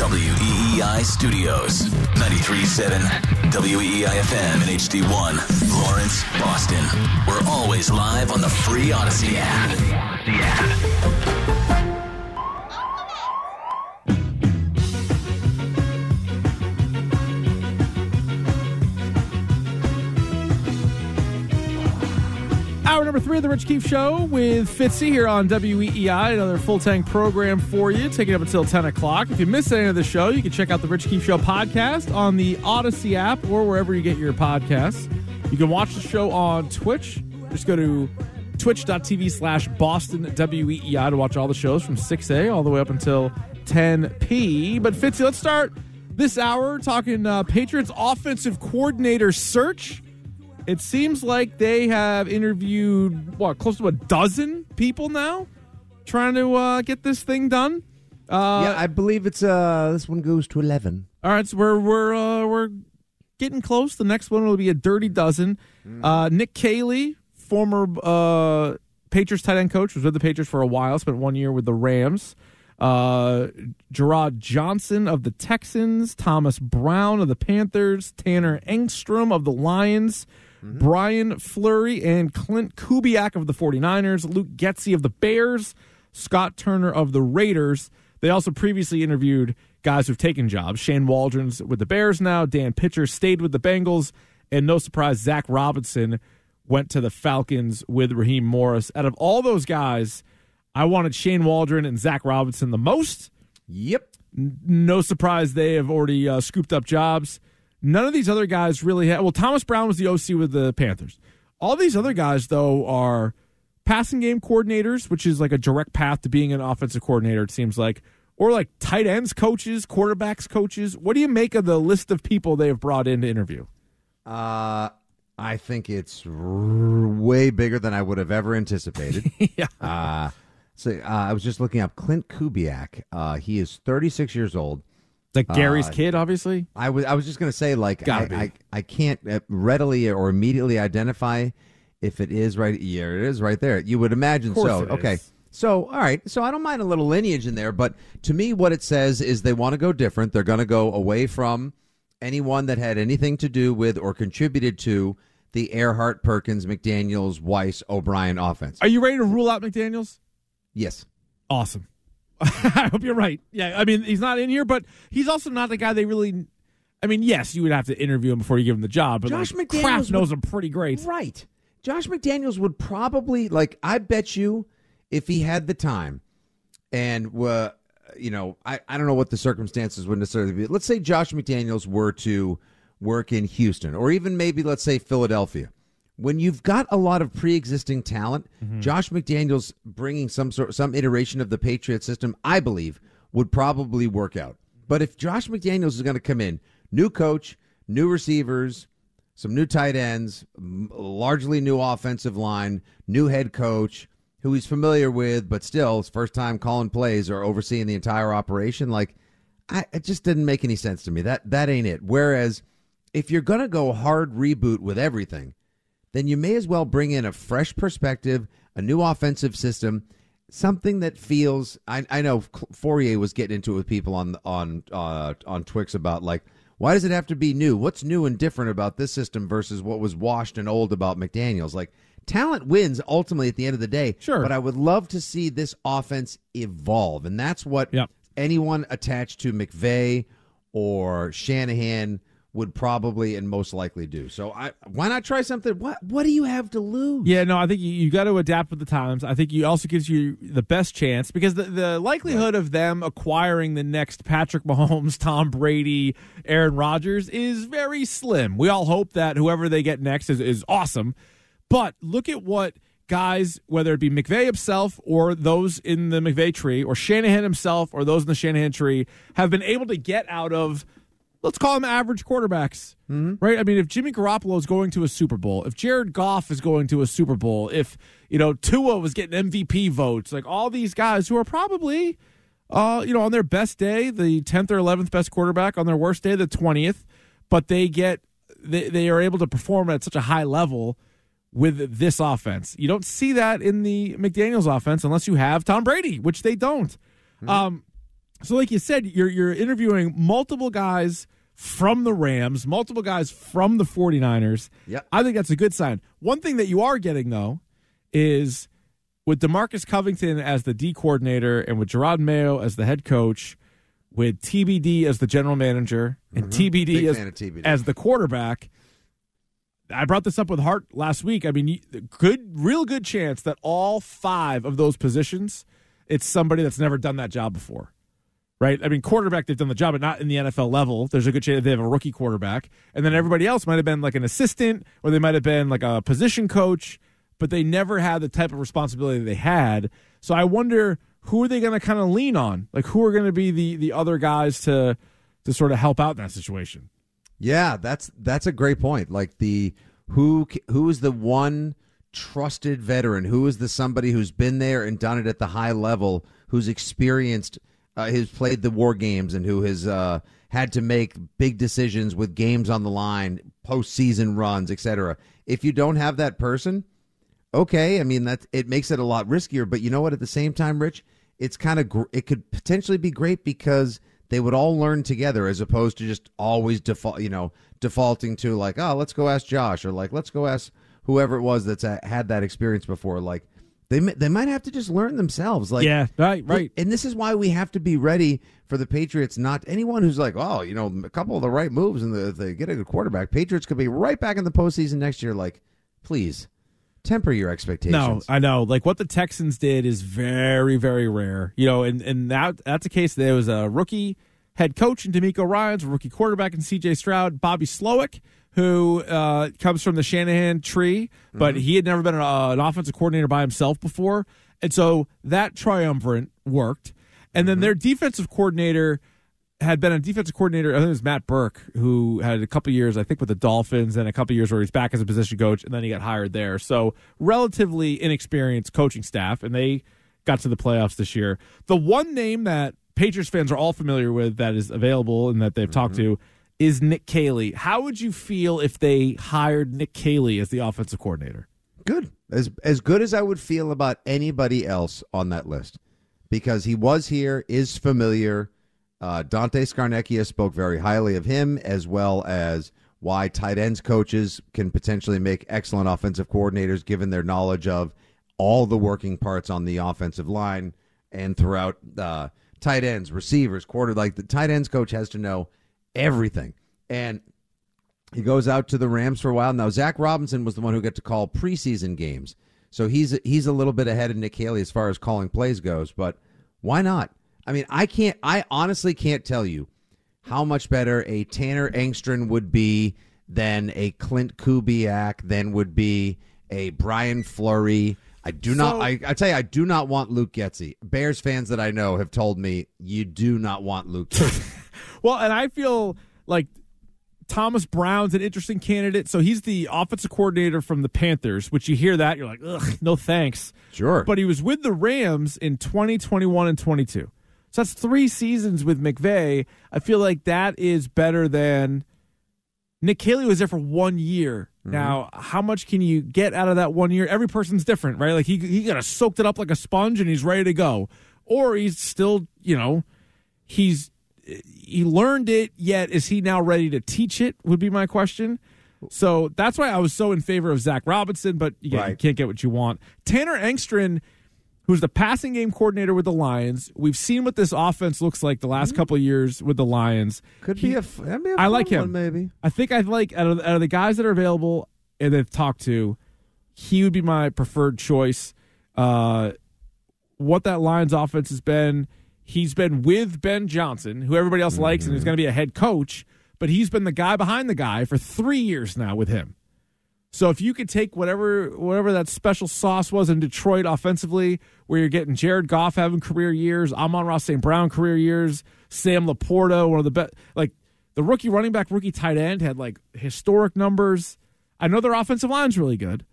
WEEI Studios. 93.7 WEEI FM and HD1. Lawrence, Boston. We're always live on the free Audacy app. The app. Number three of the Rich Keefe Show with Fitzy here on WEEI, another full tank program for you, taking up until 10 o'clock. If you missed any of the show, you can check out the Rich Keefe Show podcast on the Audacy app or wherever you get your podcasts. You can watch the show on Twitch. Just go to twitch.tv slash Boston WEEI to watch all the shows from 6A all the way up until 10P. But Fitzy, let's start this hour talking uh, Patriots offensive coordinator search. It seems like they have interviewed what close to a dozen people now, trying to uh, get this thing done. Uh, yeah, I believe it's uh this one goes to eleven. all right, so we're we're uh, we're getting close. The next one will be a dirty dozen. Uh, Nick Caley, former uh, Patriots tight end coach, was with the Patriots for a while. Spent one year with the Rams. Uh, Jerrod Johnson of the Texans, Thomas Brown of the Panthers, Tanner Engstrand of the Lions, Brian Fleury and Clint Kubiak of the 49ers, Luke Getsy of the Bears, Scott Turner of the Raiders. They also previously interviewed guys who've taken jobs. Shane Waldron's with the Bears now. Dan Pitcher stayed with the Bengals. And no surprise, Zach Robinson went to the Falcons with Raheem Morris. Out of all those guys, I wanted Shane Waldron and Zach Robinson the most. Yep. No surprise they have already uh, scooped up jobs. None of these other guys really have. Well, Thomas Brown was the OC with the Panthers. All these other guys, though, are passing game coordinators, which is like a direct path to being an offensive coordinator, it seems like, or like tight ends coaches, quarterbacks coaches. What do you make of the list of people they have brought in to interview? Uh, I think it's r- way bigger than I would have ever anticipated. yeah. uh, so uh, I was just looking up Clint Kubiak. Uh, he is 36 years old. Like Gary's Uh, kid, obviously. I was I was just going to say like I. I I can't uh, readily or immediately identify if it is right. Yeah, it is right there. You would imagine so. okay. is. So, all right. So, I don't mind a little lineage in there, but to me, what it says is they want to go different. They're going to go away from anyone that had anything to do with or contributed to the Erhardt, Perkins, McDaniels, Weis, O'Brien offense. Are you ready to rule out McDaniels? Yes. Awesome. I hope you're right. Yeah, I mean, he's not in here, but he's also not the guy they really. I mean, yes, you would have to interview him before you give him the job, but Josh like, McDaniels Kraft knows would- him pretty great. Right. Josh McDaniels would probably like. I bet you, if he had the time, and uh, you know, I I don't know what the circumstances would necessarily be. Let's say Josh McDaniels were to work in Houston, or even maybe let's say Philadelphia. When you've got a lot of pre-existing talent, mm-hmm. Josh McDaniels bringing some sort, some iteration of the Patriot system, I believe, would probably work out. But if Josh McDaniels is going to come in, new coach, new receivers, some new tight ends, m- largely new offensive line, new head coach who he's familiar with, but still his first time calling plays or overseeing the entire operation. Like, I, it just didn't make any sense to me. That that ain't it. Whereas, if you're gonna go hard reboot with everything, then you may as well bring in a fresh perspective, a new offensive system, something that feels. I, I know Fauria was getting into it with people on on uh, on Twix about like why does it have to be new? What's new and different about this system versus what was washed and old about McDaniel's? Like talent wins ultimately at the end of the day. Sure. but I would love to see this offense evolve, and that's what Yep. anyone attached to McVay or Shanahan would probably and most likely do. So I why not try something? What what do you have to lose? Yeah, no, I think you, you got to adapt with the times. I think you also gives you the best chance because the, the likelihood of them acquiring the next Patrick Mahomes, Tom Brady, Aaron Rodgers is very slim. We all hope that whoever they get next is, is awesome. But look at what guys, whether it be McVay himself or those in the McVay tree, or Shanahan himself or those in the Shanahan tree, have been able to get out of let's call them average quarterbacks, right? I mean, if Jimmy Garoppolo is going to a Super Bowl, if Jared Goff is going to a Super Bowl, if you know Tua was getting MVP votes, like all these guys who are probably, uh, you know, on their best day, the tenth or eleventh best quarterback, on their worst day, the twentieth, but they get they they are able to perform at such a high level with this offense. You don't see that in the McDaniels offense unless you have Tom Brady, which they don't. Um, So, like you said, you're you're interviewing multiple guys from the Rams, multiple guys from the 49ers. Yep. I think that's a good sign. One thing that you are getting though is with Demarcus Covington as the D coordinator and with Jerod Mayo as the head coach, with TBD as the general manager and TBD, Mm-hmm. Big as, TBD. as the quarterback. I brought this up with Hart last week. I mean, good, real good chance that all five of those positions, it's somebody that's never done that job before, right? I mean, quarterback they've done the job, but not in the NFL level. There's a good chance they have a rookie quarterback, and then everybody else might have been like an assistant, or they might have been like a position coach, but they never had the type of responsibility they had. So I wonder who are they going to kind of lean on? Like who are going to be the the other guys to to sort of help out in that situation? Yeah, that's that's a great point. Like the who who is the one trusted veteran? Who is the somebody who's been there and done it at the high level? Who's experienced? Uh, who's played the war games and who has uh, had to make big decisions with games on the line, postseason runs, etc. If you don't have that person, okay, I mean that it makes it a lot riskier. But you know what? At the same time, Rich, it's kind of gr- it could potentially be great because they would all learn together as opposed to just always default, you know, defaulting to like, oh, let's go ask Josh or like let's go ask whoever it was that's uh, had that experience before. Like they they might have to just learn themselves. Like yeah, right, right. and this is why we have to be ready for the Patriots. Not anyone who's like, oh, you know, a couple of the right moves and the, they get a good quarterback, Patriots could be right back in the postseason next year. Like, please temper your expectations. No, I know. Like what the Texans did is very, very rare. You know, and and that that's a case. There was a rookie head coach in DeMeco Ryans, a rookie quarterback in C.J. Stroud, Bobby Slowik, who uh, comes from the Shanahan tree, but he had never been an, uh, an offensive coordinator by himself before, and so that triumvirate worked. And then their defensive coordinator had been a defensive coordinator. I think it was Matt Burke, who had a couple years, I think, with the Dolphins, and a couple years where he's back as a position coach, and then he got hired there. So relatively inexperienced coaching staff, and they got to the playoffs this year. The one name that Patriots fans are all familiar with that is available and that they've talked to is Nick Caley. How would you feel if they hired Nick Caley as the offensive coordinator? good as as good as I would feel about anybody else on that list, because he was here, is familiar. Uh, Dante Scarnecchia spoke very highly of him, as well as why tight ends coaches can potentially make excellent offensive coordinators, given their knowledge of all the working parts on the offensive line and throughout uh, tight ends, receivers, quarter. Like the tight ends coach has to know everything, and he goes out to the Rams for a while. Now Zach Robinson was the one who got to call preseason games, so he's he's a little bit ahead of Nick Caley as far as calling plays goes. But why not? I mean, I can't. I honestly can't tell you how much better a Tanner Engstrand would be than a Clint Kubiak, than would be a Brian Fleury. I do not. I, I tell you, I do not want Luke Getsy. Bears fans that I know have told me you do not want Luke. Well, and I feel like Thomas Brown's an interesting candidate. So he's the offensive coordinator from the Panthers, which you hear that, you're like, ugh, no thanks. Sure. But he was with the Rams in 2021 and 22. So that's three seasons with McVay. I feel like that is better than Nick Caley was there for one year. Mm-hmm. Now, how much can you get out of that one year? Every person's different, right? Like he he got to soaked it up like a sponge and he's ready to go, or he's still, you know, he's he learned it. Yet is he now ready to teach it? Would be my question. So that's why I was so in favor of Zach Robinson, but you Right. can't get what you want. Tanner Engstrand, who's the passing game coordinator with the Lions, we've seen what this offense looks like the last couple of years with the Lions. Could He- be a. be a I like him. one, maybe. I think I like out of, out of the guys that are available and they've talked to, he would be my preferred choice. Uh, what that Lions offense has been, he's been with Ben Johnson, who everybody else likes, and who's going to be a head coach, but he's been the guy behind the guy for three years now with him. So if you could take whatever whatever that special sauce was in Detroit offensively, where you're getting Jared Goff having career years, Amon-Ra St. Brown career years, Sam Laporta, one of the best like the rookie running back, rookie tight end had like historic numbers. I know their offensive line's really good,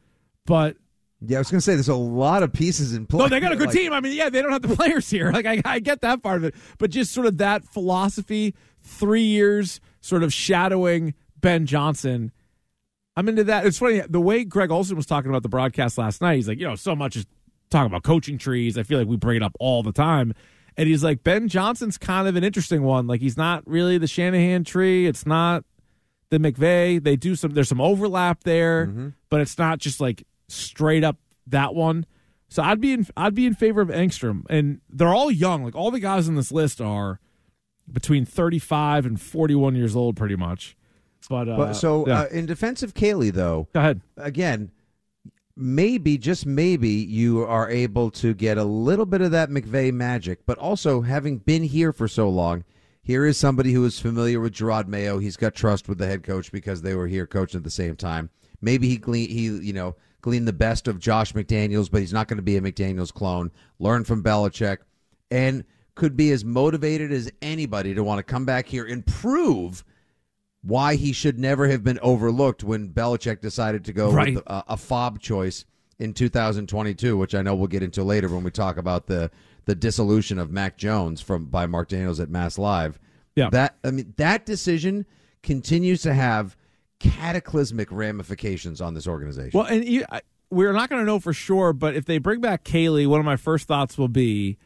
but Yeah, I was going to say there's a lot of pieces in play. no, they got a good Like, team. I mean, yeah, they don't have the players here. Like I, I get that part of it, but just sort of that philosophy, three years sort of shadowing Ben Johnson. I'm into that. It's funny the way Greg Olsen was talking about the broadcast last night. He's like, you know, so much is talking about coaching trees. I feel like we bring it up all the time. And he's like, Ben Johnson's kind of an interesting one. Like, he's not really the Shanahan tree. It's not the McVay. They do some, there's some overlap there, Mm-hmm. but it's not just like straight up that one. So I'd be in, I'd be in favor of Engstrand. And they're all young. Like, all the guys on this list are between 35 and 41 years old, pretty much. But, uh, But so yeah. uh, in defense of Caley, though, go ahead. again, maybe just maybe you are able to get a little bit of that McVay magic, but also having been here for so long, here is somebody who is familiar with Jerod Mayo. He's got trust with the head coach because they were here coaching at the same time. Maybe he glean, he you know gleaned the best of Josh McDaniels, but he's not going to be a McDaniels clone. Learn from Belichick, and could be as motivated as anybody to want to come back here and prove why he should never have been overlooked when Belichick decided to go Right. with a, a fob choice in 2022, which I know we'll get into later when we talk about the the dissolution of Mac Jones from by Mark Daniels at Mass Live. Yeah. That I mean that decision continues to have cataclysmic ramifications on this organization. Well, and you, I- we're not going to know for sure, but if they bring back Caley, one of my first thoughts will be,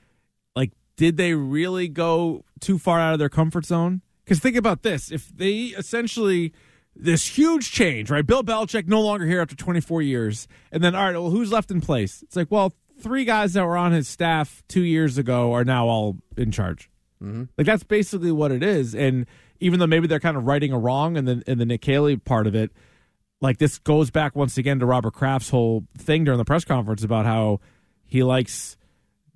like, did they really go too far out of their comfort zone? Because think about this: if they essentially this huge change, right? Bill Belichick no longer here after 24 years, and then all right, well, who's left in place? It's like, well, three guys that were on his staff two years ago are now all in charge. Mm-hmm. Like that's basically what it is. And even though maybe they're kind of righting a wrong in the in the Nick Caley part of it, like this goes back once again to Robert Kraft's whole thing during the press conference about how he likes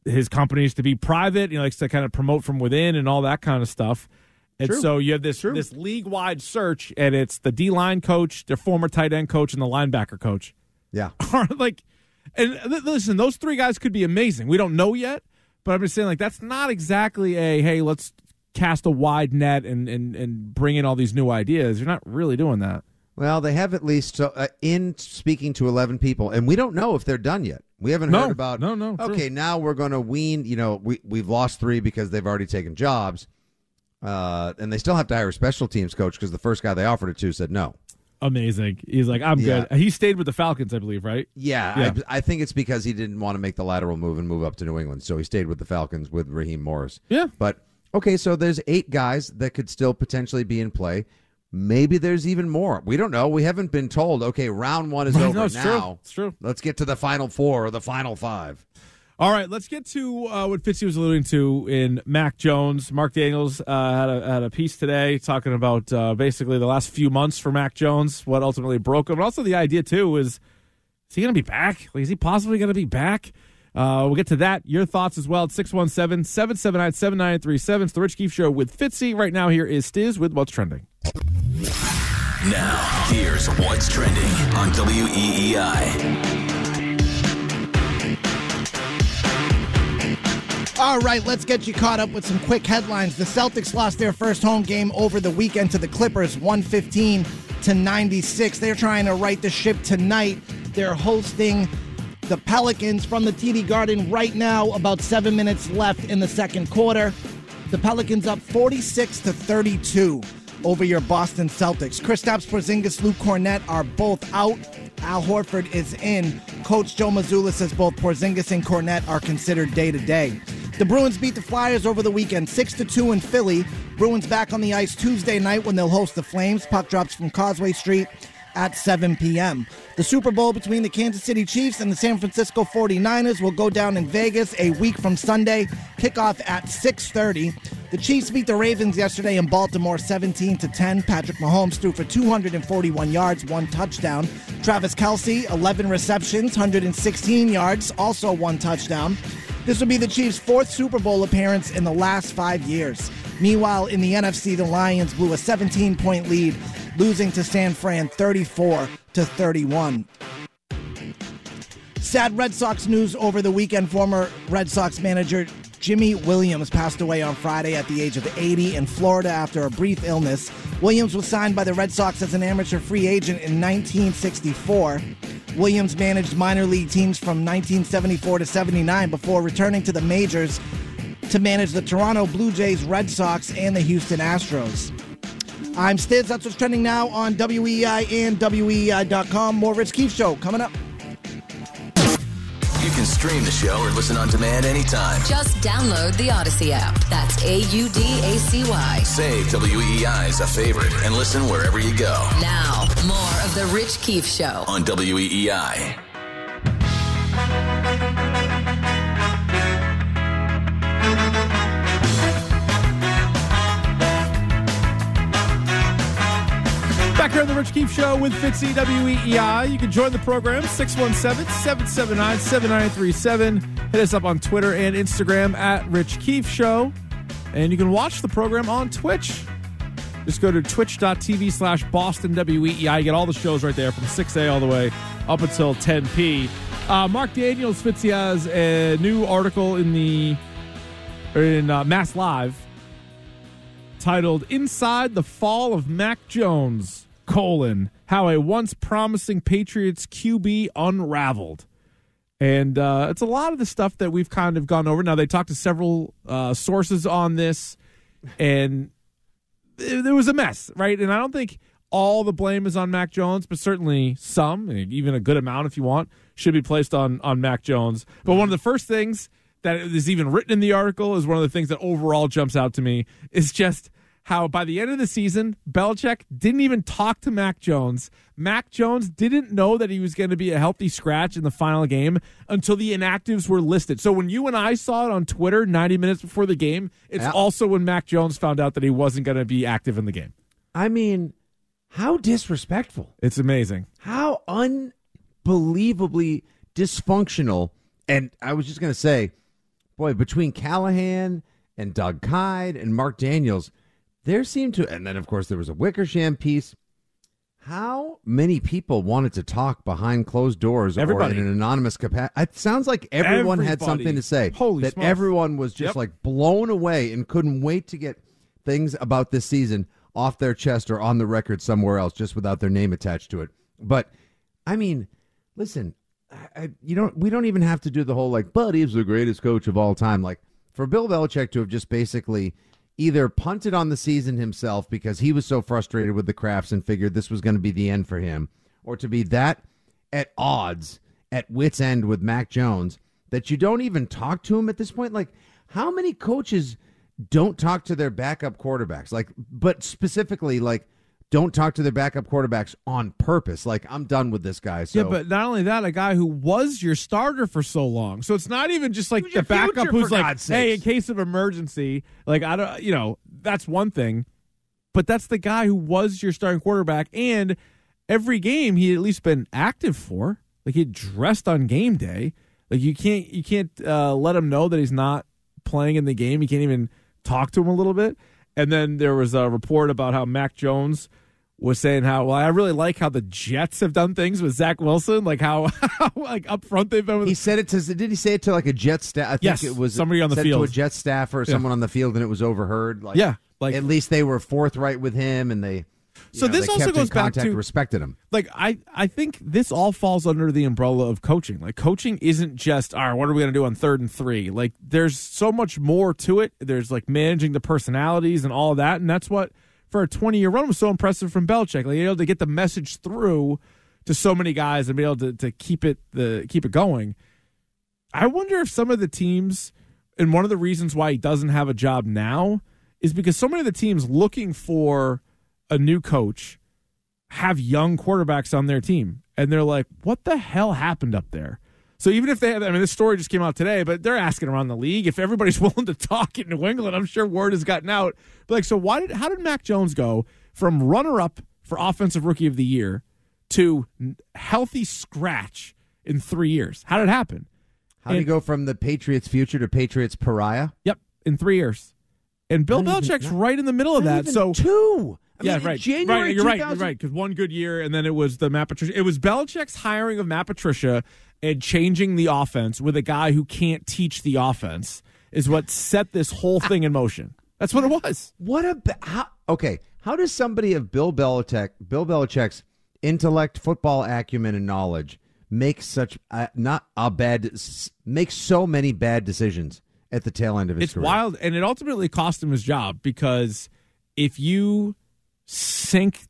his companies to be private. He likes to kind of promote from within and all that kind of stuff. And True. so you have this this league wide search, and it's the D line coach, their former tight end coach, and the linebacker coach yeah. are like, and th- listen, those three guys could be amazing. We don't know yet, but I'm just saying, like, that's not exactly a hey, let's cast a wide net and and and bring in all these new ideas. You're not really doing that. Well, they have at least uh, in speaking to 11 people, and we don't know if they're done yet. We haven't No. heard about. No, no, true. Okay, now we're going to wean. You know, we we've lost three because they've already taken jobs, uh, and they still have to hire a special teams coach because the first guy they offered it to said no. Amazing. He's like, I'm Yeah. good. He stayed with the Falcons, I believe, right? Yeah, Yeah. I, I think it's because he didn't want to make the lateral move and move up to New England, so he stayed with the Falcons with Raheem Morris. Yeah. But okay, so there's eight guys that could still potentially be in play. Maybe there's even more. We don't know. We haven't been told. Okay, round one is over no, it's now. true. It's true. Let's get to the final four or the final five. All right, let's get to uh, what Fitzy was alluding to in Mac Jones. Mark Daniels uh, had, a, had a piece today talking about uh, basically the last few months for Mac Jones, what ultimately broke him. And also the idea, too, is is he going to be back? Like, is he possibly going to be back? Uh, we'll get to that. Your thoughts as well at 617 779 7937. It's the Rich Keefe Show with Fitzy. Right now, here is Stiz with What's Trending. Now, here's what's trending on E WEEI. All right, let's get you caught up with some quick headlines. The Celtics lost their first home game over the weekend to the Clippers, 115 to 96. They're trying to right the ship tonight. They're hosting the Pelicans from the TD Garden right now, about seven minutes left in the second quarter. The Pelicans up 46 to 32 over your Boston Celtics. Chris Kristaps Porzingis, Luke Kornet are both out. Al Horford is in. Coach Joe Mazzulla says both Porzingis and Kornet are considered day to day. The Bruins beat the Flyers over the weekend, 6 to 2 in Philly. Bruins back on the ice Tuesday night when they'll host the Flames. Puck drops from Causeway Street at 7 p.m. The Super Bowl between the Kansas City Chiefs and the San Francisco 49ers will go down in Vegas a week from Sunday. Kickoff at 6:30. The Chiefs beat the Ravens yesterday in Baltimore 17 to 10. Patrick Mahomes threw for 241 yards, one touchdown. Travis Kelce 11 receptions, 116 yards, also one touchdown. This will be the Chiefs' fourth Super Bowl appearance in the last five years. Meanwhile, in the NFC, the Lions blew a 17 point lead, losing to San Fran 34 to 31. Sad Red Sox news over the weekend. Former Red Sox manager Jimy Williams passed away on Friday at the age of 80 in Florida after a brief illness. Williams was signed by the Red Sox as an amateur free agent in 1964. Williams managed minor league teams from 1974 to 79 before returning to the majors to manage the Toronto Blue Jays, Red Sox, and the Houston Astros. I'm Stiz. That's what's trending now on WEI and WEI.com. More Rich Keefe Show coming up. You can stream the show or listen on demand anytime. Just download the Audacy app. That's A U D A C Y. Save WEEI as a favorite and listen wherever you go Now, more of The Rich Keefe Show. on E here on the Rich Keefe Show with Fitzy WEEI. You can join the program 617 779 7937. Hit us up on Twitter and Instagram at Rich Keefe Show. And you can watch the program on Twitch. Just go to twitch.tv slash Boston WEEI. You get all the shows right there from 6A all the way up until 10P. Uh, Mark Daniels, Fitzy has a new article in the in uh, Mass Live titled "Inside the Fall of Mac Jones: colon How a Once Promising Patriots QB Unraveled." And uh, it's a lot of the stuff that we've kind of gone over. Now they talked to several uh, sources on this, and it, it was a mess, right? And I don't think all the blame is on Mac Jones, but certainly some, even a good amount if you want, should be placed on on Mac Jones. But one of the first things that is even written in the article is one of the things that overall jumps out to me is just how by the end of the season, Belichick didn't even talk to Mac Jones. Mac Jones didn't know that he was going to be a healthy scratch in the final game until the inactives were listed. So when you and I saw it on Twitter 90 minutes before the game, it's Yeah. also when Mac Jones found out that he wasn't going to be active in the game. I mean, how disrespectful. It's amazing. How unbelievably dysfunctional. And I was just going to say, boy, between Callahan and Doug Kyed and Mark Daniels, there seemed to, and then of course there was a Wickersham piece. How many people wanted to talk behind closed doors Everybody. or in an anonymous capacity? It sounds like everyone had something to say. Holy that smokes. everyone was just Yep. like blown away and couldn't wait to get things about this season off their chest or on the record somewhere else, just without their name attached to it. But I mean, listen, I, I, you don't. We don't even have to do the whole like, but he's the greatest coach of all time. Like for Bill Belichick to have just basically either punted on the season himself because he was so frustrated with the Krafts and figured this was going to be the end for him, or to be that at odds, at wits end with Mac Jones that you don't even talk to him at this point. Like, how many coaches don't talk to their backup quarterbacks? Like, but specifically, like, don't talk to their backup quarterbacks on purpose. Like, I'm done with this guy. So yeah, but not only that, a guy who was your starter for so long. So it's not even just like the backup who's like, God's hey, in case of emergency, like I don't, you know, that's one thing. But that's the guy who was your starting quarterback, and every game he had at least been active for. Like he dressed on game day. Like you can't you can't uh, let him know that he's not playing in the game. You can't even talk to him a little bit. And then there was a report about how Mac Jones was saying how well I really like how the Jets have done things with Zach Wilson, like how, how like up front they've been with He said it to. Did he say it to like a jet staff? I think Yes, it was somebody on the said field. to a jet staffer or someone on the field, and it was overheard. Like, Yeah, like- at least they were forthright with him, and they. So know, this they also goes back to- respected him. like I I think this all falls under the umbrella of coaching. Like coaching isn't just all right. What are we going to do on third and three? Like there's so much more to it. There's like managing the personalities and all that, and that's what for a 20 year run was so impressive from Belichick. Like able to get the message through to so many guys and be able to, to keep it the keep it going. I wonder if some of the teams, and one of the reasons why he doesn't have a job now is because so many of the teams looking for a new coach have young quarterbacks on their team. And they're like, what the hell happened up there? So even if they have, I mean, this story just came out today, but they're asking around the league if everybody's willing to talk in New England. I'm sure word has gotten out. But like, so why did, how did Mac Jones go from runner up for offensive rookie of the year to healthy scratch in three years? How did it happen? How do you go from the Patriots' future to Patriots' pariah? Yep, in three years. And Bill Belichick's right in the middle of that. So two. I yeah, mean, right. January right. You're right. You're right. Because one good year, and then it was the Matt Patricia. It was Belichick's hiring of Matt Patricia and changing the offense with a guy who can't teach the offense is what set this whole thing in motion. That's what it was. What a how, okay. How does somebody of Bill Belichick, Bill Belichick's intellect, football acumen, and knowledge make such uh, not a bad make so many bad decisions at the tail end of his It's career? It's wild, and it ultimately cost him his job because if you sink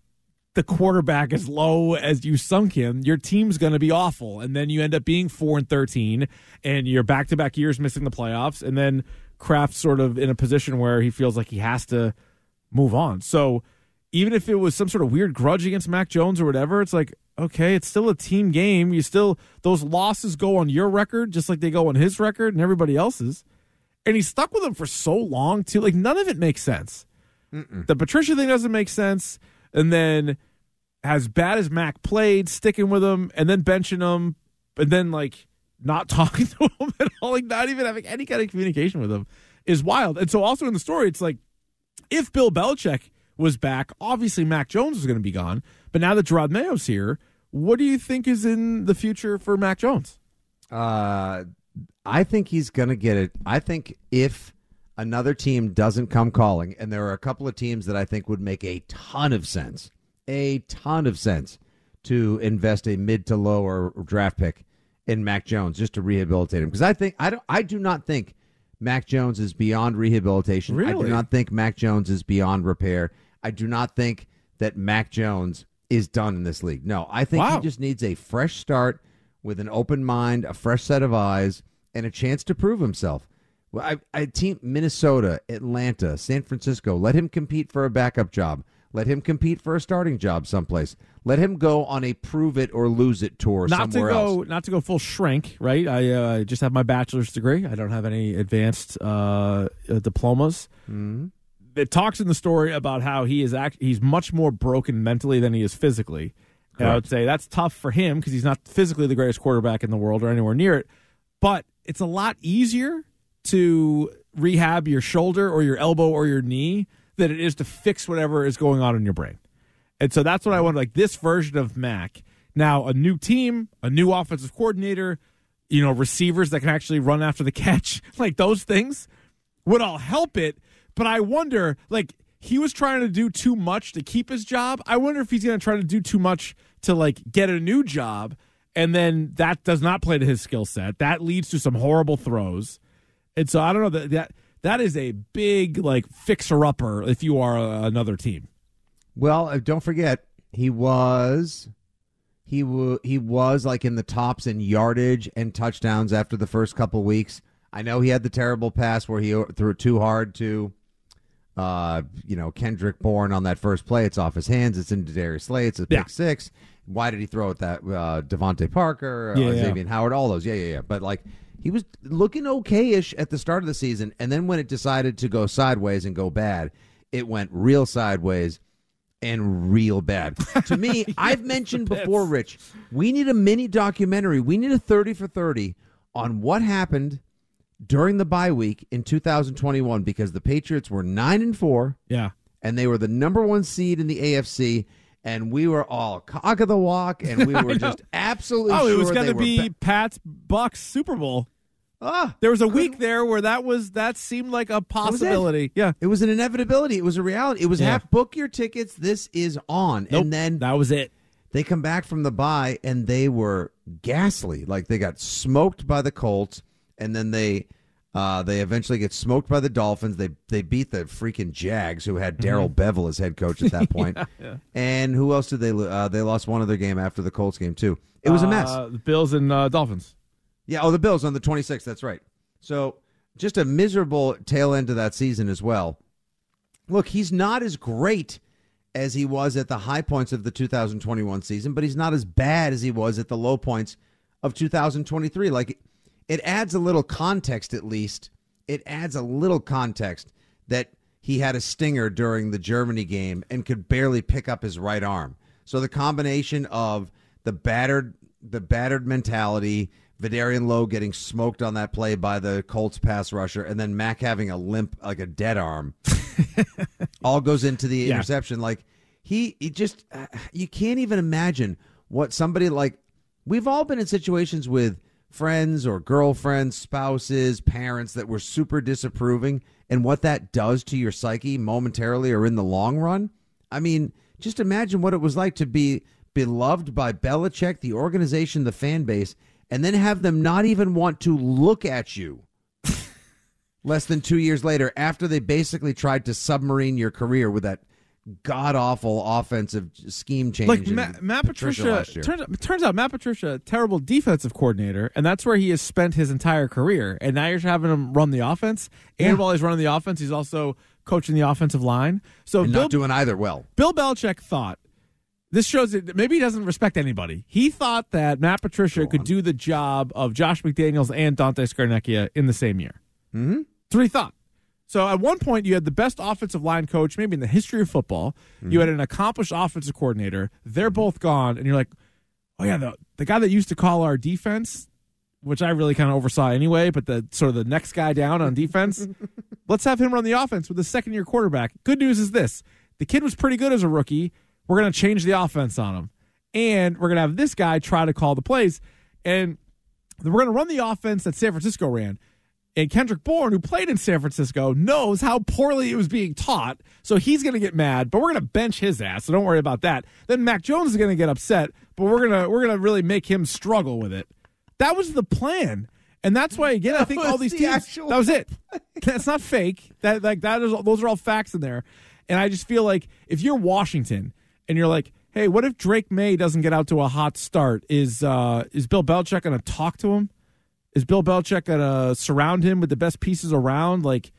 the quarterback as low as you sunk him, your team's going to be awful, and then you end up being four and thirteen, and you're back to back years missing the playoffs, and then Kraft's sort of in a position where he feels like he has to move on. So even if it was some sort of weird grudge against Mac Jones or whatever, it's like okay, it's still a team game. You still those losses go on your record just like they go on his record and everybody else's. And he stuck with them for so long too. Like none of it makes sense. Mm-mm. The Patricia thing doesn't make sense. And then as bad as Mac played, sticking with him and then benching him, and then like not talking to him at all, like not even having any kind of communication with him is wild. And so also in the story, it's like if Bill Belichick was back, obviously Mac Jones was going to be gone. But now that Jerod Mayo's here, what do you think is in the future for Mac Jones? Uh, I think he's going to get it. I think if another team doesn't come calling, and there are a couple of teams that I think would make a ton of sense, a ton of sense to invest a mid to lower draft pick in Mac Jones just to rehabilitate him because I think I don't I do not think Mac Jones is beyond rehabilitation. Really? I do not think Mac Jones is beyond repair. I do not think that Mac Jones is done in this league. No, I think Wow. he just needs a fresh start with an open mind, a fresh set of eyes, and a chance to prove himself. Well, I, I team Minnesota, Atlanta, San Francisco. Let him compete for a backup job. Let him compete for a starting job someplace. Let him go on a prove it or lose it tour not to go else. not to go full shrink, right? I uh, just have my bachelor's degree. I don't have any advanced uh, uh, diplomas. Mm-hmm. It talks in the story about how he is act- he's much more broken mentally than he is physically. And I would say that's tough for him because he's not physically the greatest quarterback in the world or anywhere near it. But it's a lot easier to rehab your shoulder or your elbow or your knee than it is to fix whatever is going on in your brain. And so that's what I want. Like this version of Mac. Now, a new team, a new offensive coordinator, you know, receivers that can actually run after the catch, like those things would all help it. But I wonder, like, he was trying to do too much to keep his job. I wonder if he's going to try to do too much to, like, get a new job. And then that does not play to his skill set. That leads to some horrible throws. And so I don't know that that that is a big like fixer upper if you are uh, another team. Well, uh, don't forget he was he w- he was like in the tops in yardage and touchdowns after the first couple weeks. I know he had the terrible pass where he threw it too hard to uh you know Kendrick Bourne on that first play. It's off his hands. It's into Darius Slay. It's a pick Yeah. six. Why did he throw it that uh, DeVante Parker, uh, Yeah, yeah. Xavier Howard, all those? Yeah, yeah, yeah. But like he was looking okayish at the start of the season, and then when it decided to go sideways and go bad, it went real sideways and real bad. To me, I've mentioned before, Rich, we need a mini documentary. We need a 30 for 30 on what happened during the bye week in 2021 because the Patriots were 9 and 4 Yeah. and they were the number 1 seed in the AFC and we were all cock of the walk and we were just absolutely Oh, sure it was going to be ba- Pat's Bucks Super Bowl. Ah, There was a week there where that was that seemed like a possibility. Yeah. it was an inevitability. It was a reality. It was Yeah. half book your tickets. This is on. Nope, And then that was it. They come back from the bye and they were ghastly. Like they got smoked by the Colts, and then they uh, they eventually get smoked by the Dolphins. They they beat the freaking Jags, who had Darrell Bevell as head coach at that point. And who else did they? Uh, they lost one other game after the Colts game too. It was a mess. Uh, the Bills and uh, Dolphins. Yeah, oh, the Bills on the 26th. That's right. So just a miserable tail end to that season as well. Look, he's not as great as he was at the high points of the 2021 season, but he's not as bad as he was at the low points of 2023. Like, it adds a little context, at least. It adds a little context that he had a stinger during the Germany game and could barely pick up his right arm. So the combination of the battered the battered mentality, Vederian Lowe getting smoked on that play by the Colts pass rusher, and then Mac having a limp like a dead arm, all goes into the Yeah. interception. Like he, he just uh, you can't even imagine what somebody like we've all been in situations with friends or girlfriends, spouses, parents that were super disapproving, and what that does to your psyche momentarily or in the long run. I mean, just imagine what it was like to be beloved by Belichick, the organization, the fan base, and then have them not even want to look at you less than two years later after they basically tried to submarine your career with that god awful offensive scheme change. like in Ma- Matt Patricia. year. turns, turns out Matt Patricia, terrible defensive coordinator, and that's where he has spent his entire career. And now you're having him run the offense, and while he's running the offense, he's also coaching the offensive line. So Bill, not doing either well. Bill Belichick thought this shows that maybe he doesn't respect anybody. He thought that Matt Patricia could do the job of Josh McDaniels and Dante Scarnecchia in the same year. Mm-hmm. He thought. So at one point, you had the best offensive line coach, maybe in the history of football. You had an accomplished offensive coordinator. They're both gone, and you're like, oh yeah, the the guy that used to call our defense, which I really kind of oversaw anyway, but the sort of the next guy down on defense, let's have him run the offense with a second year quarterback. Good news is this: the kid was pretty good as a rookie. We're going to change the offense on him, and we're going to have this guy try to call the plays, and we're going to run the offense that San Francisco ran. And Kendrick Bourne, who played in San Francisco, knows how poorly it was being taught. So he's going to get mad, but we're going to bench his ass. So don't worry about that. Then Mac Jones is going to get upset, but we're going to we're going to really make him struggle with it. That was the plan. And that's why again I think all these the teams actual that was it. That's not fake. That like that is those are all facts in there. And I just feel like if you're Washington and you're like, "Hey, what if Drake Maye doesn't get out to a hot start? Is uh is Bill Belichick going to talk to him? Is Bill Belichick going to surround him with the best pieces around? Like,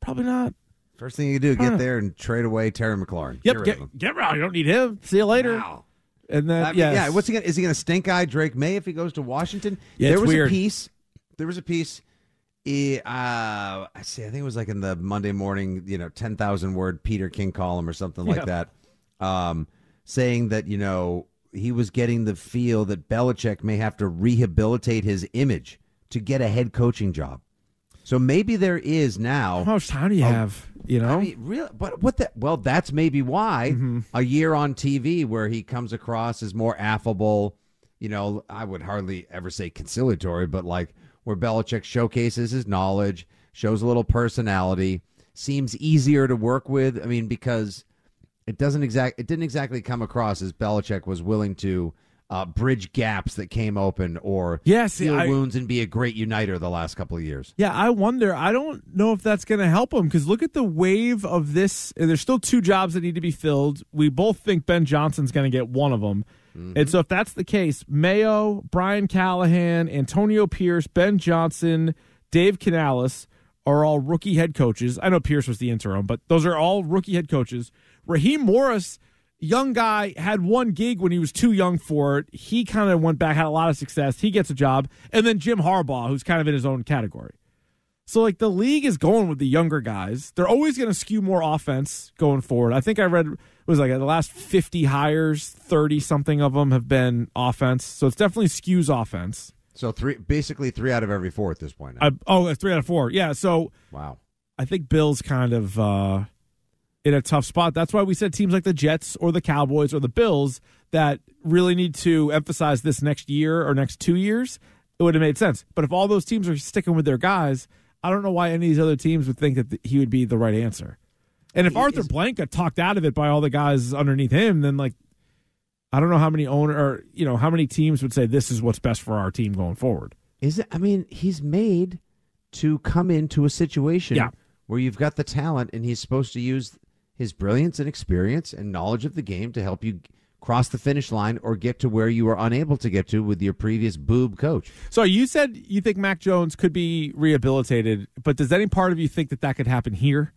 probably not. First thing you do, get there and trade away Terry McLaurin. Yep, get rid get of him. get rid. You don't need him. See you later. Wow. And then I mean, yes. yeah, what's he gonna? Is he gonna stink eye Drake Maye if he goes to Washington? Yeah, there was weird. a piece. There was a piece. eh, Uh, I see. I think it was like in the Monday morning, you know, ten thousand word Peter King column or something like that, um, saying that you know he was getting the feel that Belichick may have to rehabilitate his image to get a head coaching job. So maybe there is now. How much time do you have? You know, I mean, really, but what the? Well, that's maybe why Mm-hmm. a year on TV where he comes across as more affable. You know, I would hardly ever say conciliatory, but like where Belichick showcases his knowledge, shows a little personality, seems easier to work with. I mean, because it doesn't exact, it didn't exactly come across as Belichick was willing to uh, bridge gaps that came open or Yeah, heal I- wounds and be a great uniter the last couple of years. Yeah, I wonder. I don't know if that's going to help him because look at the wave of this. and There's still two jobs that need to be filled. We both think Ben Johnson's going to get one of them. And so, if that's the case, Mayo, Brian Callahan, Antonio Pierce, Ben Johnson, Dave Canales are all rookie head coaches. I know Pierce was the interim, but those are all rookie head coaches. Raheem Morris, young guy, had one gig when he was too young for it. He kind of went back, had a lot of success. He gets a job. And then Jim Harbaugh, who's kind of in his own category. So like the league is going with the younger guys. They're always going to skew more offense going forward. I think I read it was like the last 50 hires, 30 something of them have been offense. So it's definitely skews offense. So three, basically three out of every four at this point. I, oh, three out of four. Yeah. So wow. I think Bill's kind of uh, in a tough spot. That's why we said teams like the Jets or the Cowboys or the Bills that really need to emphasize this next year or next two years. It would have made sense. But if all those teams are sticking with their guys, I don't know why any of these other teams would think that he would be the right answer. And if Arthur Blank got talked out of it by all the guys underneath him, then like I don't know how many owner or you know how many teams would say this is what's best for our team going forward. Is it? I mean, he's made to come into a situation Yeah. where you've got the talent, and he's supposed to use his brilliance and experience and knowledge of the game to help you cross the finish line or get to where you were unable to get to with your previous boob coach. So you said you think Mac Jones could be rehabilitated, but does any part of you think that that could happen here?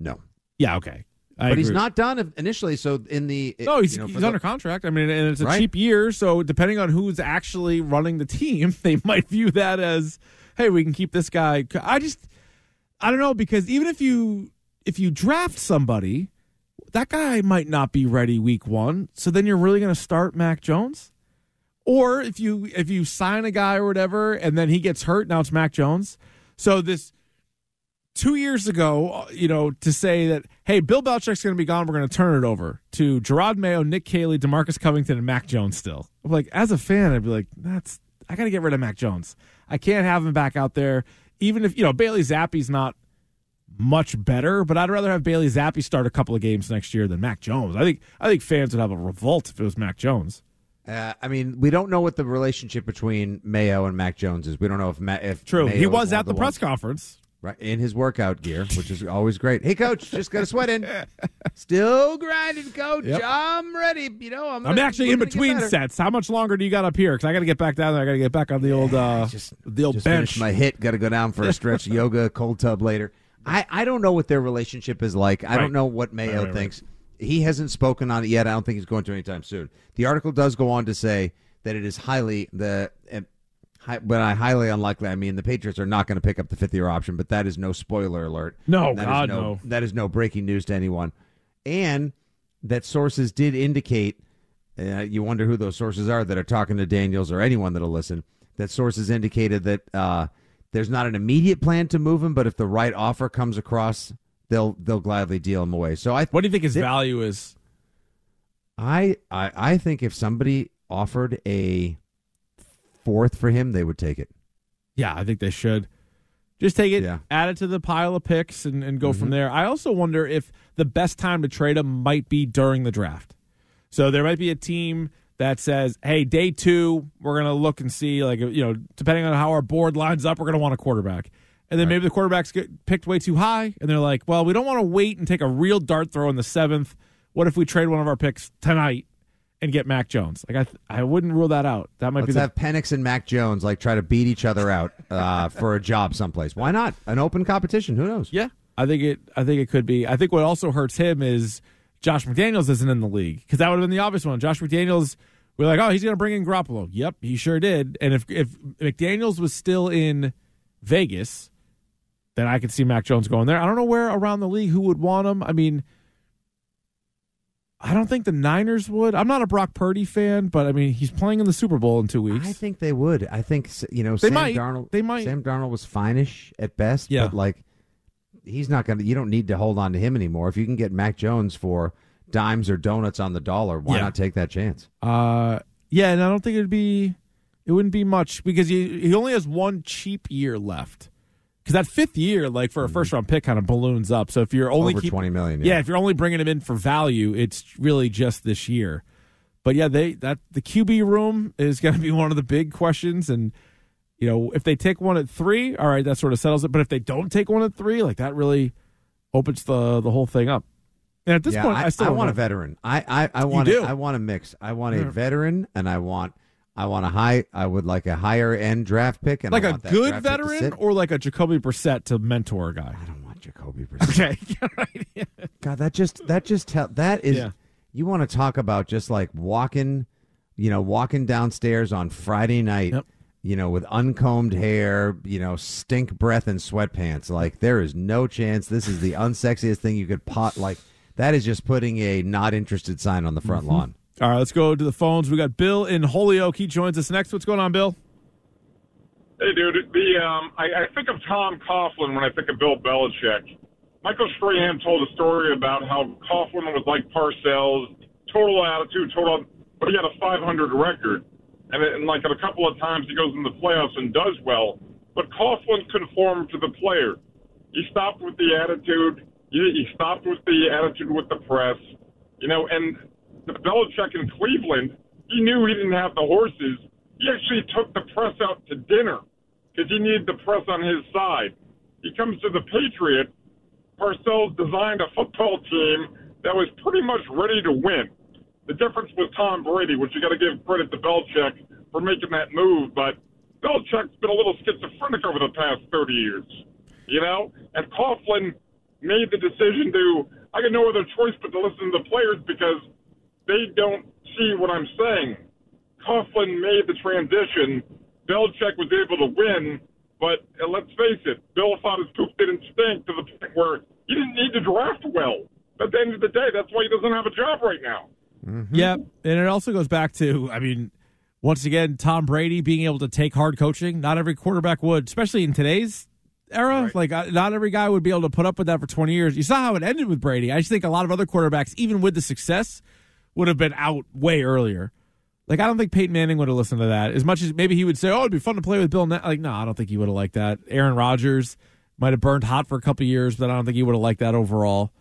No, Yeah, okay. I but he's not done initially. So in the No, he's, you know, he's the- under contract. I mean, and it's a Right. cheap year, so depending on who's actually running the team, they might view that as, hey, we can keep this guy. I just, I don't know because even if you if you draft somebody, that guy might not be ready week one. So then you're really going to start Mac Jones, or if you if you sign a guy or whatever, and then he gets hurt, now it's Mac Jones. So this two years ago, uh, you know, to say that, hey, Bill Belichick's going to be gone, we're going to turn it over to Jerod Mayo, Nick Caley, Demarcus Covington, and Mac Jones still. Like, as a fan, I'd be like, that's, I got to get rid of Mac Jones. I can't have him back out there, even if, you know, Bailey Zappe's not much better, but I'd rather have Bailey Zappe start a couple of games next year than Mac Jones. I think, I think fans would have a revolt if it was Mac Jones. Uh, I mean, we don't know what the relationship between Mayo and Mac Jones is. We don't know if Ma- if True. Mayo he was at the, ones- press conference. Right in his workout gear, which is always great. Hey, coach, just got a sweat in. Still grinding, coach. Yep. I'm ready. You know, I'm. I'm gonna- actually we're in between sets. How much longer do you got up here? Because I got to get back down there. I got to get back on the old uh, just the old bench. my hit. Got to go down for a stretch, yoga, cold tub later. I, I don't know what their relationship is like. I Right. don't know what Mayo Right, right, thinks. He hasn't spoken on it yet. I don't think he's going to anytime soon. The article does go on to say that it is highly the. Uh, hi, but I highly unlikely. I mean, the Patriots are not going to pick up the fifth year option, but that is no spoiler alert. No, That is God, no, no. That is no breaking news to anyone. And that sources did indicate uh, you wonder who those sources are that are talking to Daniels or anyone that'll listen. That sources indicated that uh, there's not an immediate plan to move him, but if the right offer comes across, they'll they'll gladly deal him away. So I what do you think his Thi- value is? I I, I think if somebody offered a fourth for him, they would take it. Yeah, I think they should. Just take it, Yeah. add it to the pile of picks, and, and go Mm-hmm. from there. I also wonder if the best time to trade him might be during the draft. So there might be a team that says, "Hey, day two, we're going to look and see, like you know, depending on how our board lines up, we're going to want a quarterback." And then maybe the quarterbacks get picked way too high, and they're like, "Well, we don't want to wait and take a real dart throw in the seventh. What if we trade one of our picks tonight and get Mac Jones?" Like I, I wouldn't rule that out. That might be Let's the have Penix and Mac Jones like try to beat each other out uh, for a job someplace. Why not? An open competition. Who knows? Yeah, I think it. I think it could be. I think what also hurts him is Josh McDaniels isn't in the league because that would have been the obvious one. Josh McDaniels, we're like, oh, he's going to bring in Garoppolo. Yep, he sure did. And if if McDaniels was still in Vegas, then I could see Mac Jones going there. I don't know where around the league who would want him. I mean. I don't think the Niners would. I'm not a Brock Purdy fan, but I mean he's playing in the Super Bowl in two weeks. I think they would. I think you know They Sam might. Darnold. They might. Sam Darnold was finish at best. Yeah. but like he's not going to. You don't need to hold on to him anymore. If you can get Mac Jones for dimes or donuts on the dollar, why Yeah. not take that chance? Uh, yeah, and I don't think it'd be, it wouldn't be much because he he only has one cheap year left. Because that fifth year, like for a first round pick, kind of balloons up. So if you're only Over keep- 20 million, yeah. yeah. if you're only bringing him in for value, it's really just this year. But yeah, they that the QB room is going to be one of the big questions, and you know if they take one at three, all right, that sort of settles it. But if they don't take one at three, like that really opens the the whole thing up. And at this yeah, point, I, I, still don't want know. a veteran. I I, I want do? A, I want a mix. I want a veteran, and I want I want a high. I would like a higher end draft pick, and like I a good draft pick to veteran or like a Jacoby Brissett to mentor a guy. I don't want Jacoby Brissett. Okay, right. Yeah. God, that just that just tell that is Yeah. you want to talk about just like walking, you know, walking downstairs on Friday night, Yep. You know, with uncombed hair, you know, stink breath and sweatpants. Like there is no chance this is the unsexiest thing you could pot like that is just putting a not interested sign on the front Mm-hmm. lawn. All right, let's go to the phones. We got Bill in Holyoke. He joins us next. What's going on, Bill? Hey, dude. The um, I, I think of Tom Coughlin when I think of Bill Belichick. Michael Strahan told a story about how Coughlin was like Parcells, total attitude, total, but he had a 500 record, and, uh, and like a couple of times he goes in the playoffs and does well. But Coughlin conformed to the player. He stopped with the attitude. He, he stopped with the attitude with the press. You know, and the Belichick in Cleveland, he knew he didn't have the horses. He actually took the press out to dinner because he needed the press on his side. He comes to the Patriots. Parcells designed a football team that was pretty much ready to win. The difference was Tom Brady, which you got to give credit to Belichick for making that move. But Belichick's been a little schizophrenic over the past 30 years, you know? And Coughlin made the decision to, I got no other choice but to listen to the players because they don't see what I'm saying. Coughlin made the transition. Belichick was able to win, but uh, let's face it, Bill thought his poop didn't stink to the point where he didn't need to draft well. At the end of the day, that's why he doesn't have a job right now. Yeah, and it also goes back to, I mean, once again, Tom Brady being able to take hard coaching. Not every quarterback would, especially in today's era. Like, uh, not every guy would be able to put up with that for 20 years. You saw how it ended with Brady. I just think a lot of other quarterbacks, even with the success, would have been out way earlier. Like, I don't think Peyton Manning would have listened to that. As much as maybe he would say, oh, it'd be fun to play with Bill. Na-. Like, no, I don't think he would have liked that. Aaron Rodgers might have burned hot for a couple years, but I don't think he would have liked that overall.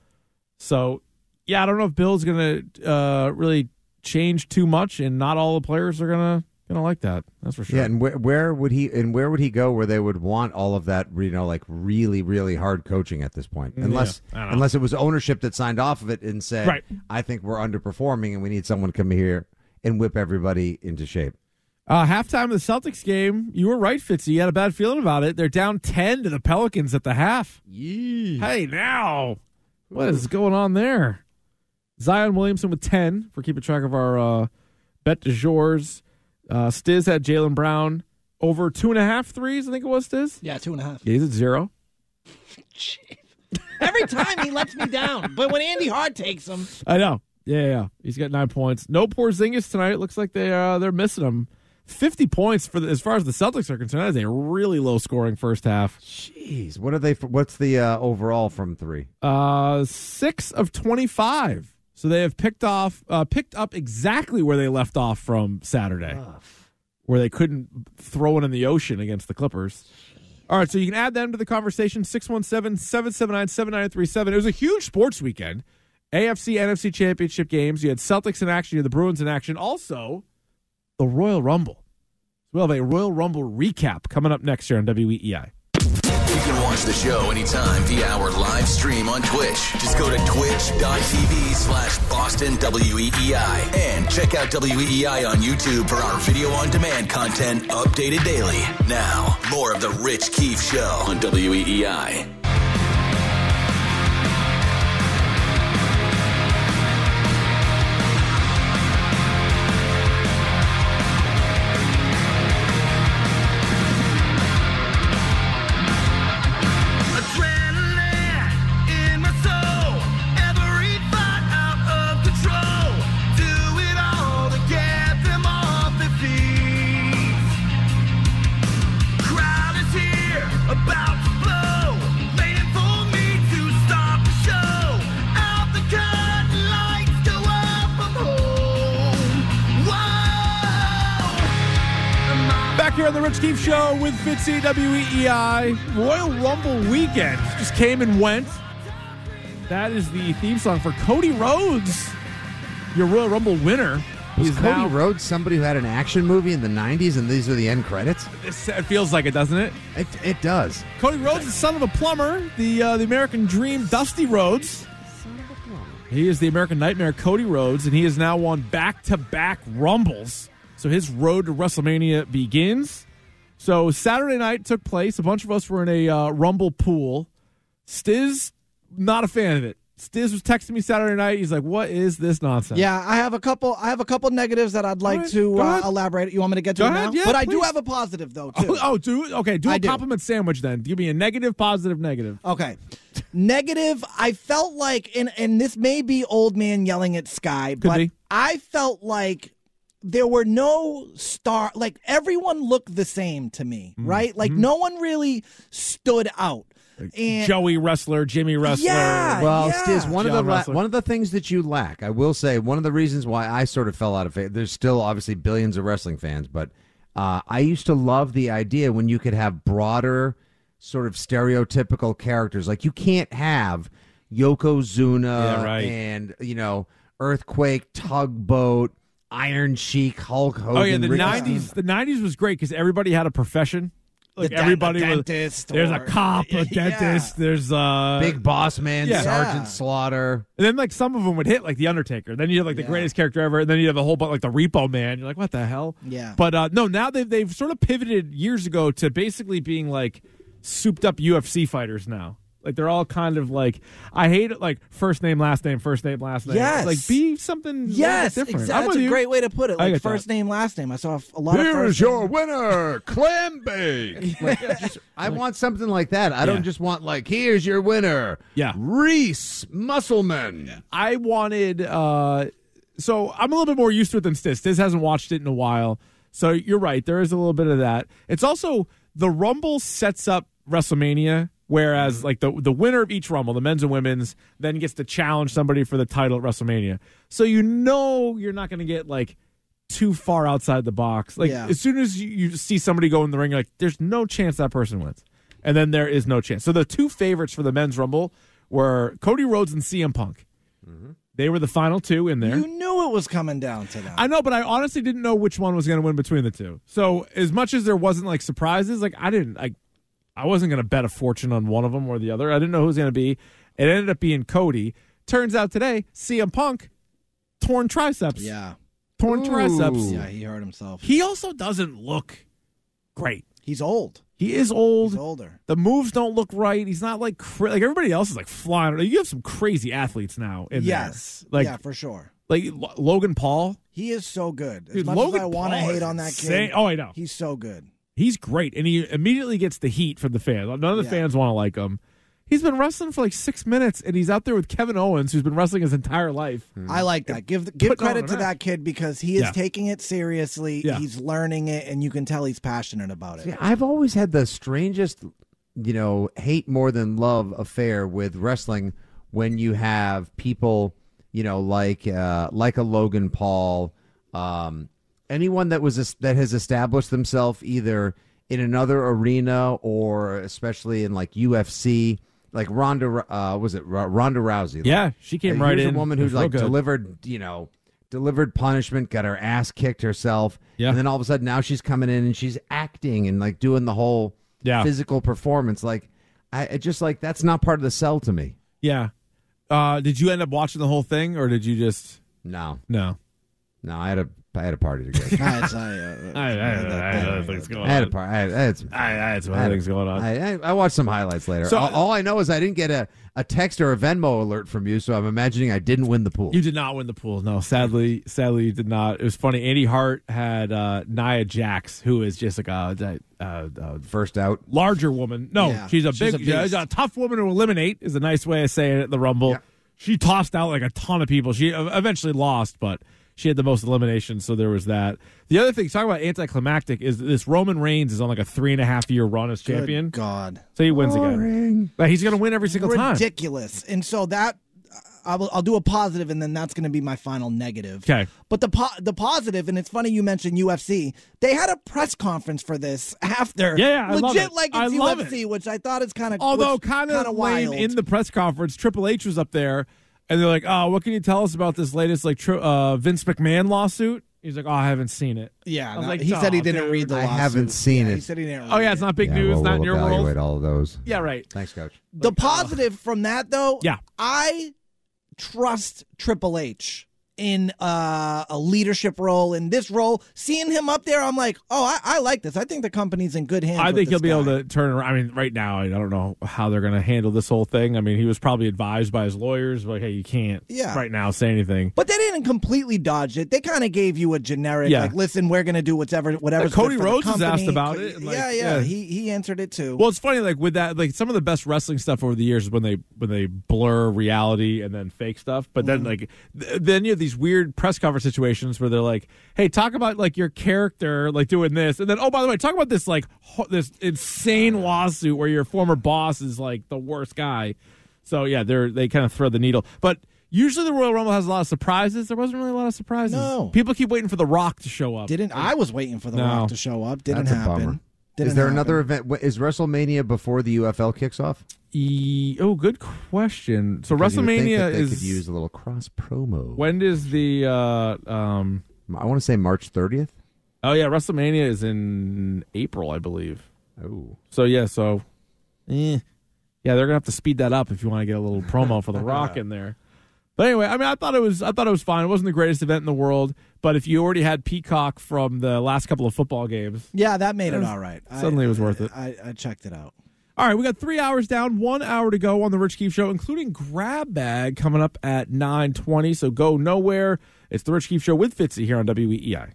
So, yeah, I don't know if Bill's going to uh, really change too much, and not all the players are going to gonna like that. That's for sure. Yeah, and where, where would he and where would he go where they would want all of that, you know, like really, really hard coaching at this point? Unless I unless it was ownership that signed off of it and said, Right. I think we're underperforming and we need someone to come here and whip everybody into shape. Uh, halftime of the Celtics game, you were right, Fitzy. You had a bad feeling about it. They're down 10 to the Pelicans at the half. Hey, now. What is going on there? Zion Williamson with 10 for keeping track of our uh, bet de jours. Uh, Stiz had Jaylen Brown over two and a half threes, I think it was, Stiz. Yeah, two and a half. Yeah, he's at zero. Every time he lets me down, but when Andy Hart takes him, I know. Yeah, yeah, yeah. He's got nine points. No Porzingis tonight. It looks like they uh, they're missing him. Fifty points for the, as far as the Celtics are concerned. That is a really low scoring first half. Jeez, what are they? What's the uh, overall from three? Uh, six of twenty-five. So they have picked off, uh, picked up exactly where they left off from Saturday, where they couldn't throw it in the ocean against the Clippers. All right, so you can add them to the conversation 617 779 7937. It was a huge sports weekend. AFC, NFC championship games. You had Celtics in action, you had the Bruins in action. Also, the Royal Rumble. We'll have a Royal Rumble recap coming up next year on WEEI. Watch the show anytime via our live stream on Twitch. Just go to twitch.tv slash Boston WEEI and check out WEEI on YouTube for our video on demand content updated daily. Now, more of the Rich Keefe Show on WEEI. Show with Fitzy WEEI. Royal Rumble weekend just came and went. That is the theme song for Cody Rhodes, your Royal Rumble winner. Was He's Cody now, Rhodes somebody who had an action movie in the '90s, and these are the end credits? It feels like it, doesn't it? It, it does. Cody Rhodes is son of a plumber, the uh, the American Dream, Dusty Rhodes. He is the American Nightmare, Cody Rhodes, and he has now won back to back Rumbles. So his road to WrestleMania begins. So Saturday night took place. A bunch of us were in a uh, Rumble pool. Stiz, not a fan of it. Stiz was texting me Saturday night. He's like, "What is this nonsense?" yeah, I have a couple. I have a couple negatives that I'd like right, to uh, elaborate. You want me to get to Go it ahead, now? yeah, but I do have a positive though too. Oh, oh, do okay. Do I a do. compliment sandwich then. Give me a negative, positive, negative. Okay. Negative, I felt like and and this may be old man yelling at Sky, but be. I felt like there were no star like everyone looked the same to me, Mm-hmm. right? Like no one really stood out. And Joey wrestler, Jimmy wrestler. Yeah. Well, yeah. Stiz, one of the la- Wrestler. one of the things that you lack, I will say, one of the reasons why I sort of fell out of it. There's still obviously billions of wrestling fans, but uh, I used to love the idea when you could have broader, sort of stereotypical characters. Like you can't have Yokozuna Yeah, right. and you know Earthquake, Tugboat, Iron Sheik, Hulk Hogan. Oh yeah, the Rick nineties. The nineties was great because everybody had a profession. Like The everybody a was. There's a cop, a Yeah. dentist. There's uh, Big Boss Man, Yeah. Sergeant Yeah. Slaughter. and then like some of them would hit like the Undertaker. Then you have like the Yeah. greatest character ever. And then you have a whole bunch like the Repo Man. You're like, what the hell? Yeah. But uh, no, now they've they've sort of pivoted years ago to basically being like souped up UFC fighters now. Like they're all kind of like I hate it like first name last name first name last name. Yes. like be something a Yes, different. exactly. I'm That's with a you. great way to put it. Like first that. name, last name. I saw a lot of Here first is your name- winner, Clam Bake. Like, just- I want something like that. I Yeah. don't just want like, here's your winner. Yeah. Reese Musselman. I wanted uh so I'm a little bit more used to it than Stiz. Stiz hasn't watched it in a while. So you're right, there is a little bit of that. It's also the Rumble sets up WrestleMania, whereas like the the winner of each Rumble, the men's and women's, then gets to challenge somebody for the title at WrestleMania. So you know you're not gonna get like too far outside the box. Like Yeah. as soon as you, you see somebody go in the ring, you're like there's no chance that person wins. And then there is no chance. So the two favorites for the men's rumble were Cody Rhodes and CM Punk. Mm-hmm. They were the final two in there. You knew it was coming down to that. I know, but I honestly didn't know which one was going to win between the two. So as much as there wasn't like surprises, like I didn't, I, I wasn't going to bet a fortune on one of them or the other. I didn't know who was going to be. It ended up being Cody. Turns out today, CM Punk torn triceps. yeah, torn triceps. yeah, he hurt himself. He also doesn't look great. He's old. He is old. He's older. The moves don't look right. He's not like cra- like everybody else is like flying. You have some crazy athletes now. In Yes, there. like yeah, for sure. like L- Logan Paul. He is so good. As Dude, much Logan as I want to hate on that insane. kid, Oh, I know. he's so good. He's great, and he immediately gets the heat from the fans. None of the Yeah. fans want to like him. He's been wrestling for like six minutes, and he's out there with Kevin Owens, who's been wrestling his entire life. I like that. Give give credit to that kid because he is Yeah. taking it seriously. Yeah. He's learning it, and you can tell he's passionate about it. Yeah, I've always had the strangest, you know, hate more than love affair with wrestling when you have people, you know, like uh, like a Logan Paul, um, anyone that was that has established themselves either in another arena or especially in like UFC, like Ronda, uh, was it Ronda Rousey? Like, Yeah, she came uh, right in. A woman It who's like delivered, you know, delivered punishment, got her ass kicked herself, Yeah. and then all of a sudden now she's coming in and she's acting and like doing the whole Yeah. physical performance. Like, I it just like that's not part of the sell to me. Yeah. Uh, did you end up watching the whole thing, or did you just No, no? no, I had a I had a party to go. to. I, uh, had other things going I had a on. party. I had, I had some. I, I had some I other had- things going on. I, I, I watched some highlights later. So- all, all I know is I didn't get a, a text or a Venmo alert from you, so I'm imagining I didn't win the pool. You did not win the pool. No, sadly, sadly, you did not. It was funny. Andy Hart had uh, Nia Jax, who is just like a, a, a, a First out. larger woman. No, Yeah, she's a she's big, a beast. she's a tough woman to eliminate. Is a nice way of saying it. at The Rumble, Yeah. she tossed out like a ton of people. She uh, eventually lost, but she had the most eliminations, so there was that. The other thing, talking about anticlimactic, is this Roman Reigns is on like a three and a half year run as good champion, God, so he wins again. But he's going to win every single time. ridiculous. And so that I will, I'll do a positive, and then that's going to be my final negative. Okay. But the po- the positive, and it's funny you mentioned UFC. They had a press conference for this after. Yeah, yeah, I love legit it. like it's love UFC, which I thought is kind of Although kind of lame wild. in the press conference, Triple H was up there, and they're like, "Oh, what can you tell us about this latest like tri- uh, Vince McMahon lawsuit?" He's like, "Oh, I haven't seen it." yeah, I was no, like, he said he "Oh, didn't dude, read the. I lawsuit. haven't seen Yeah, it. He said he didn't. Oh read yeah, it. it's not big Yeah, news, we'll, not we'll in your evaluate world. all of those. Yeah, right. Thanks, coach. The positive from that though, Yeah. I trust Triple H in uh, a leadership role in this role. Seeing him up there, I'm like, oh, I, I like this. I think the company's in good hands. I think he'll be able to turn around. I mean, right now, I don't know how they're going to handle this whole thing. I mean, he was probably advised by his lawyers, like, "Hey, you can't, Yeah. right now, say anything." But they didn't completely dodge it. They kind of gave you a generic, Yeah. like, listen, we're going to do whatever, whatever. Cody Rhodes was asked about it, like, yeah, yeah, yeah. He he answered it too. Well, it's funny, like with that, like some of the best wrestling stuff over the years is when they when they blur reality and then fake stuff. But then, like, th- then you have these weird press conference situations where they're like, "Hey, talk about like your character, like doing this," and then, oh, by the way, talk about this like ho- this insane lawsuit where your former boss is like the worst guy. So yeah, they're they kind of thread the needle, but. Usually the Royal Rumble has a lot of surprises. There wasn't really a lot of surprises. No. people keep waiting for The Rock to show up. didn't I was waiting for the No. Rock to show up? Didn't That's a happen. Didn't is there happen. another event? Is WrestleMania before the UFL kicks off? E- oh, good question. So Because you would think WrestleMania they is could use a little cross promo. when does the uh um I want to say March 30th. oh yeah WrestleMania is in April I believe. Oh, So yeah, so eh. yeah, they're gonna have to speed that up if you want to get a little promo for the Rock in there. But anyway, I mean, I thought it was I thought it was fine. It wasn't the greatest event in the world, but if you already had Peacock from the last couple of football games, Yeah, that made it was- all right. I- suddenly it was worth it. I, I checked it out. All right, we got three hours down, one hour to go on the Rich Keefe Show, including Grab Bag coming up at nine twenty. So go nowhere. It's the Rich Keefe Show with Fitzy here on WEEI.